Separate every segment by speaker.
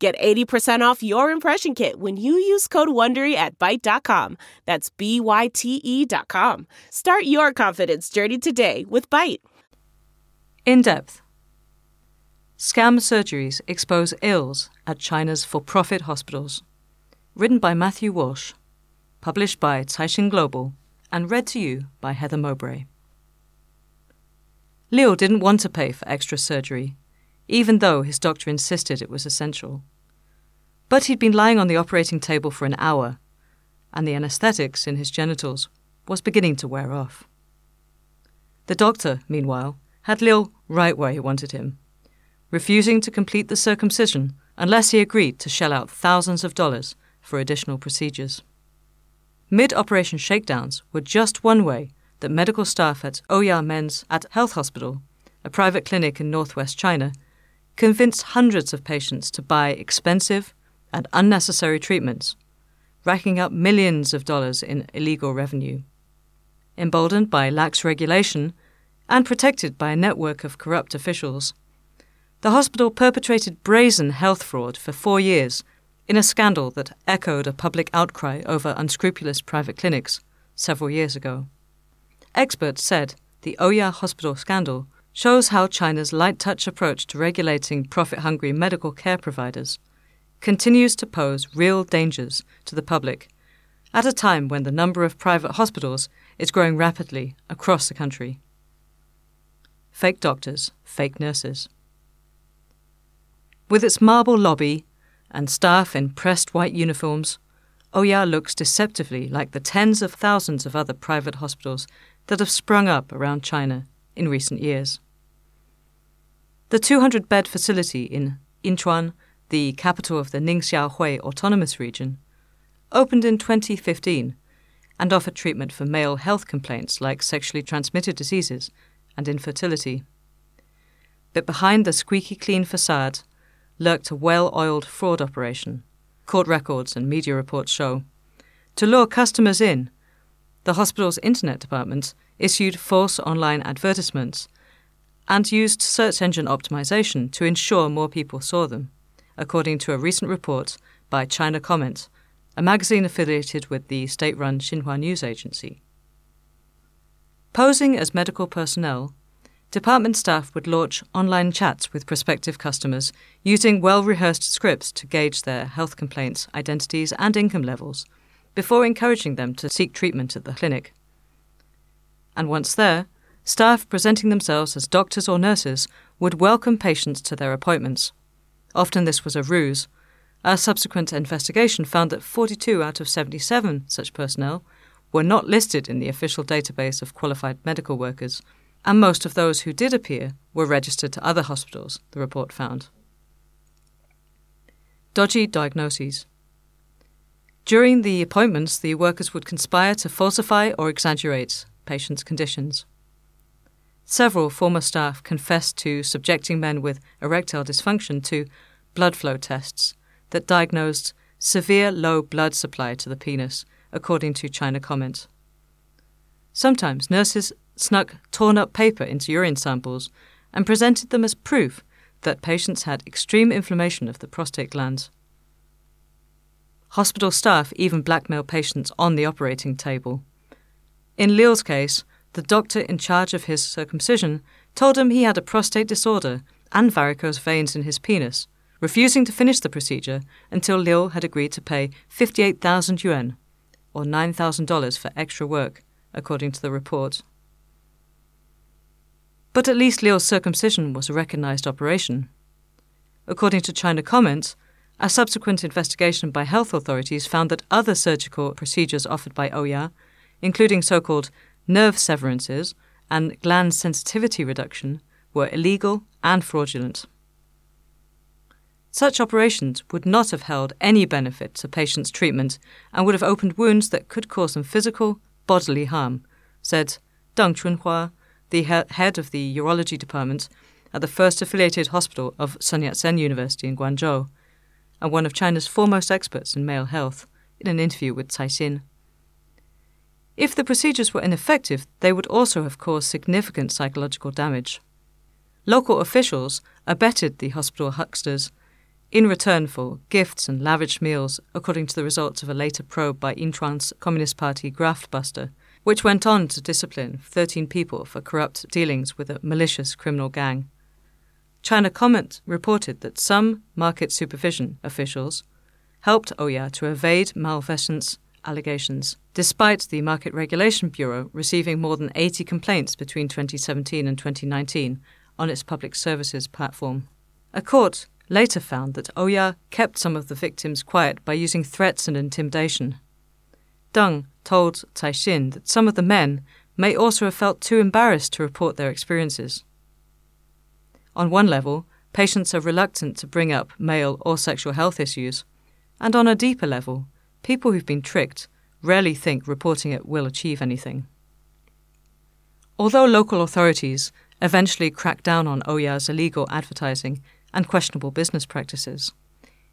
Speaker 1: Get 80% off your impression kit when you use code WONDERY at Byte.com. That's B-Y-T-E dot com. Start your confidence journey today with Byte.
Speaker 2: In depth. Scam surgeries expose ills at China's for-profit hospitals. Written by Matthew Walsh. Published by Caixin Global and read to you by Heather Mowbray. Liu didn't want to pay for extra surgery, even though his doctor insisted it was essential. But he'd been lying on the operating table for an hour, and the anesthetics in his genitals was beginning to wear off. The doctor, meanwhile, had Liu right where he wanted him, refusing to complete the circumcision unless he agreed to shell out thousands of dollars for additional procedures. Mid operation shakedowns were just one way that medical staff at Oya Men's at Health Hospital, a private clinic in northwest China, convinced hundreds of patients to buy expensive, and unnecessary treatments, racking up millions of dollars in illegal revenue. Emboldened by lax regulation and protected by a network of corrupt officials, the hospital perpetrated brazen health fraud for four years in a scandal that echoed a public outcry over unscrupulous private clinics several years ago. Experts said the Oya Hospital scandal shows how China's light touch approach to regulating profit hungry medical care providers continues to pose real dangers to the public at a time when the number of private hospitals is growing rapidly across the country. Fake doctors, fake nurses. With its marble lobby and staff in pressed white uniforms, Oya looks deceptively like the tens of thousands of other private hospitals that have sprung up around China in recent years. The 200 bed facility in Yinchuan the capital of the Ningxia Hui Autonomous Region, opened in 2015 and offered treatment for male health complaints like sexually transmitted diseases and infertility. But behind the squeaky clean facade lurked a well oiled fraud operation, court records and media reports show. To lure customers in, the hospital's internet department issued false online advertisements and used search engine optimization to ensure more people saw them according to a recent report by China Comment, a magazine affiliated with the state run Xinhua News Agency. Posing as medical personnel, department staff would launch online chats with prospective customers using well rehearsed scripts to gauge their health complaints, identities, and income levels before encouraging them to seek treatment at the clinic. And once there, staff presenting themselves as doctors or nurses would welcome patients to their appointments Often this was a ruse. A subsequent investigation found that 42 out of 77 such personnel were not listed in the official database of qualified medical workers, and most of those who did appear were registered to other hospitals, the report found. Dodgy diagnoses. During the appointments, the workers would conspire to falsify or exaggerate patients' conditions. Several former staff confessed to subjecting men with erectile dysfunction to blood flow tests that diagnosed severe low blood supply to the penis, according to China Comment. Sometimes nurses snuck torn up paper into urine samples and presented them as proof that patients had extreme inflammation of the prostate glands. Hospital staff even blackmail patients on the operating table. In Liu's case, the doctor in charge of his circumcision told him he had a prostate disorder and varicose veins in his penis, refusing to finish the procedure until Liu had agreed to pay 58,000 yuan, or $9,000 for extra work, according to the report. But at least Liu's circumcision was a recognized operation. According to China Comment, a subsequent investigation by health authorities found that other surgical procedures offered by Oya, including so called nerve severances, and gland sensitivity reduction were illegal and fraudulent. Such operations would not have held any benefit to patients' treatment and would have opened wounds that could cause them physical, bodily harm, said Deng Chunhua, the he- head of the urology department at the first affiliated hospital of Sun Yat sen University in Guangzhou, and one of China's foremost experts in male health, in an interview with Caixin. If the procedures were ineffective, they would also have caused significant psychological damage. Local officials abetted the hospital hucksters in return for gifts and lavish meals, according to the results of a later probe by Yinchuan's Communist Party graftbuster, which went on to discipline 13 people for corrupt dealings with a malicious criminal gang. China Comment reported that some market supervision officials helped Oya to evade malfeasance allegations, despite the Market Regulation Bureau receiving more than 80 complaints between 2017 and 2019 on its public services platform. A court later found that Oya kept some of the victims quiet by using threats and intimidation. Deng told Caixin that some of the men may also have felt too embarrassed to report their experiences. On one level, patients are reluctant to bring up male or sexual health issues, and on a deeper level, people who've been tricked rarely think reporting it will achieve anything. Although local authorities eventually cracked down on Oya's illegal advertising and questionable business practices,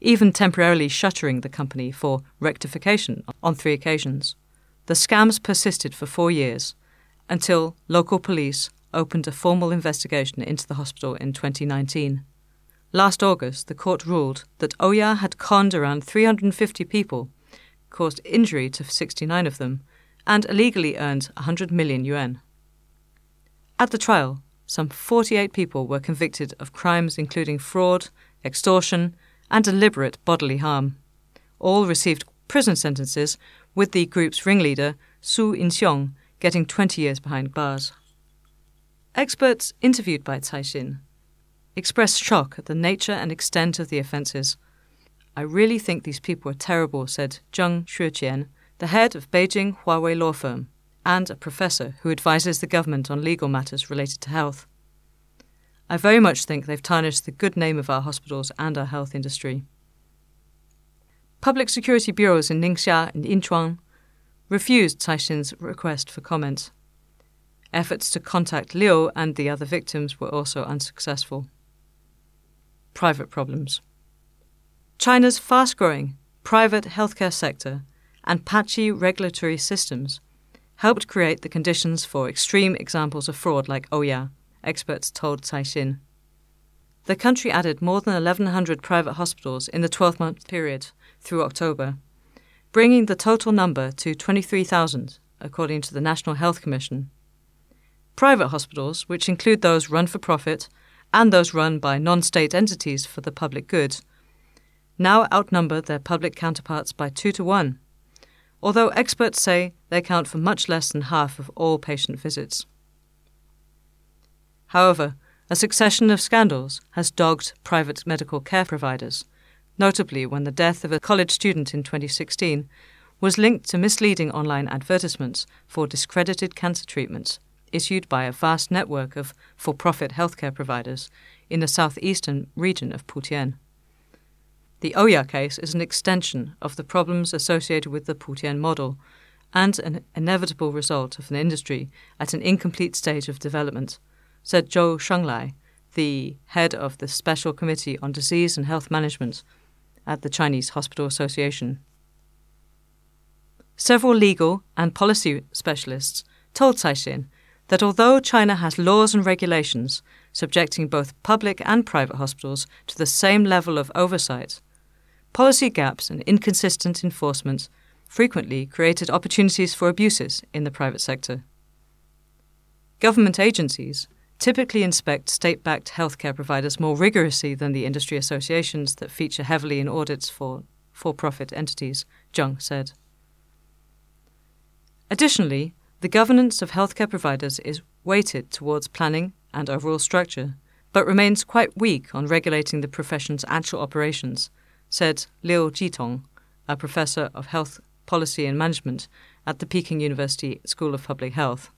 Speaker 2: even temporarily shuttering the company for rectification on three occasions. The scams persisted for four years until local police opened a formal investigation into the hospital in 2019. Last August, the court ruled that Oya had conned around 350 people, caused injury to 69 of them, and illegally earned 100 million yuan. At the trial, some 48 people were convicted of crimes including fraud, extortion, and deliberate bodily harm. All received prison sentences, with the group's ringleader, Su Inxiong, getting 20 years behind bars. Experts interviewed by Caixin expressed shock at the nature and extent of the offences. I really think these people are terrible, said Zheng Xueqian, the head of Beijing Huawei law firm and a professor who advises the government on legal matters related to health. I very much think they've tarnished the good name of our hospitals and our health industry. Public security bureaus in Ningxia and Yinchuan refused Caixin's request for comment. Efforts to contact Liu and the other victims were also unsuccessful. Private problems. China's fast growing private healthcare sector and patchy regulatory systems helped create the conditions for extreme examples of fraud like oh Oya, experts told Caixin. The country added more than 1,100 private hospitals in the 12 month period through October, bringing the total number to 23,000, according to the National Health Commission. Private hospitals, which include those run for profit and those run by non state entities for the public good, now outnumber their public counterparts by two to one although experts say they account for much less than half of all patient visits. However, a succession of scandals has dogged private medical care providers, notably when the death of a college student in 2016 was linked to misleading online advertisements for discredited cancer treatments issued by a vast network of for profit healthcare providers in the southeastern region of Putian. The Oya case is an extension of the problems associated with the Putian model and an inevitable result of an industry at an incomplete stage of development, said Zhou Shenglai, the head of the Special Committee on Disease and Health Management at the Chinese Hospital Association. Several legal and policy specialists told Caixin that although China has laws and regulations subjecting both public and private hospitals to the same level of oversight, Policy gaps and inconsistent enforcement frequently created opportunities for abuses in the private sector. Government agencies typically inspect state backed healthcare providers more rigorously than the industry associations that feature heavily in audits for for profit entities, Zheng said. Additionally, the governance of healthcare providers is weighted towards planning and overall structure, but remains quite weak on regulating the profession's actual operations said Liu Jitong, a professor of health policy and management at the Peking University School of Public Health.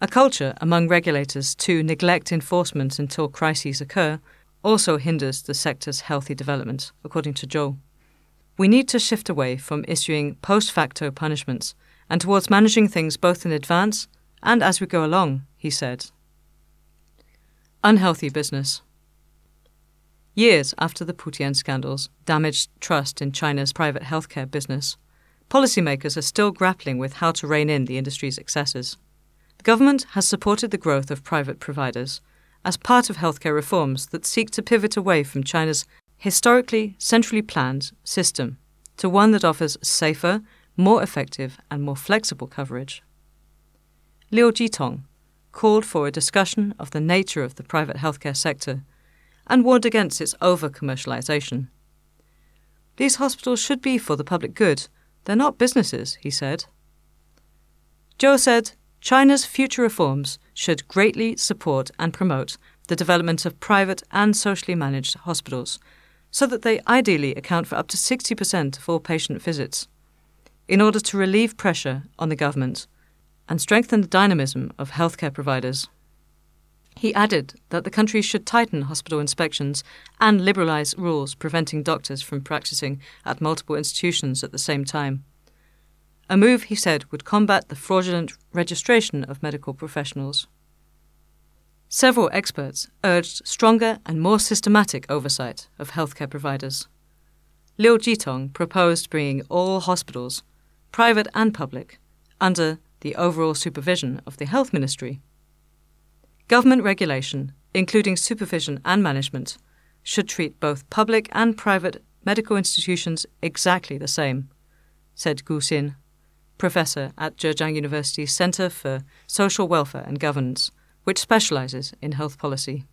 Speaker 2: A culture among regulators to neglect enforcement until crises occur also hinders the sector's healthy development, according to Zhou. We need to shift away from issuing post facto punishments and towards managing things both in advance and as we go along, he said. Unhealthy business. Years after the Putian scandals damaged trust in China's private healthcare business, policymakers are still grappling with how to rein in the industry's excesses. The government has supported the growth of private providers as part of healthcare reforms that seek to pivot away from China's historically centrally planned system to one that offers safer, more effective, and more flexible coverage. Liu Jitong called for a discussion of the nature of the private healthcare sector and warned against its over commercialization. These hospitals should be for the public good. They're not businesses, he said. Zhou said China's future reforms should greatly support and promote the development of private and socially managed hospitals, so that they ideally account for up to 60% of all patient visits, in order to relieve pressure on the government and strengthen the dynamism of healthcare providers. He added that the country should tighten hospital inspections and liberalise rules preventing doctors from practicing at multiple institutions at the same time. A move, he said, would combat the fraudulent registration of medical professionals. Several experts urged stronger and more systematic oversight of healthcare providers. Liu Jitong proposed bringing all hospitals, private and public, under the overall supervision of the Health Ministry. Government regulation, including supervision and management, should treat both public and private medical institutions exactly the same, said Gu Xin, professor at Zhejiang University's Center for Social Welfare and Governance, which specializes in health policy.